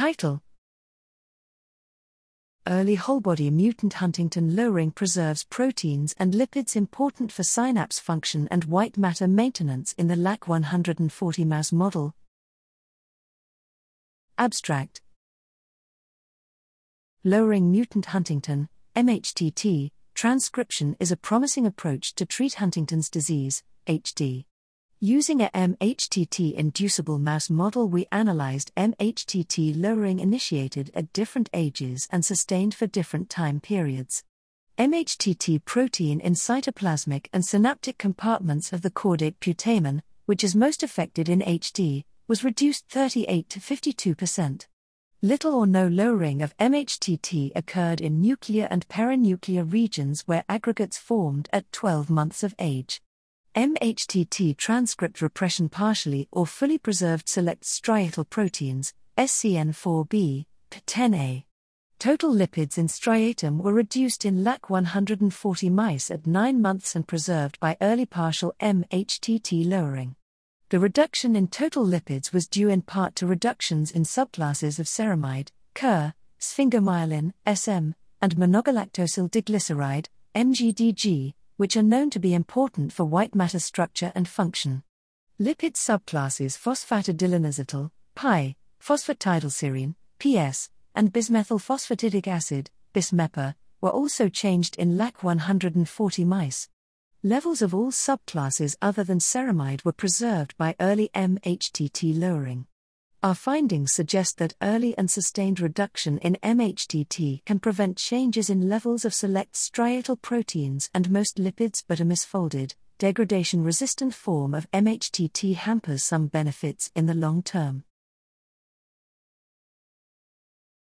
Title Early whole-body mutant huntingtin lowering preserves proteins and lipids important for synapse function and white matter maintenance in the LAC 140 mouse model. Abstract Lowering mutant huntingtin, MHTT, transcription is a promising approach to treat Huntington's disease, HD. Using a MHTT inducible mouse model, we analyzed MHTT lowering initiated at different ages and sustained for different time periods. MHTT protein in cytoplasmic and synaptic compartments of the caudate putamen, which is most affected in HD, was reduced 38 to 52%. Little or no lowering of MHTT occurred in nuclear and perinuclear regions where aggregates formed at 12 months of age. MHTT transcript repression partially or fully preserved select striatal proteins, SCN4B, PDE10A. Total lipids in striatum were reduced in LAC 140 mice at 9 months and preserved by early partial MHTT lowering. The reduction in total lipids was due in part to reductions in subclasses of ceramide, CUR, sphingomyelin, SM, and monogalactosyl diglyceride, MGDG, which are known to be important for white matter structure and function. Lipid subclasses phosphatidylinositol, PI, phosphatidylserine, PS, and bismethylphosphatidic acid, BISMEPA, were also changed in LAC 140 mice. Levels of all subclasses other than ceramide were preserved by early MHTT lowering. Our findings suggest that early and sustained reduction in MHTT can prevent changes in levels of select striatal proteins and most lipids, but a misfolded, degradation resistant form of MHTT hampers some benefits in the long term.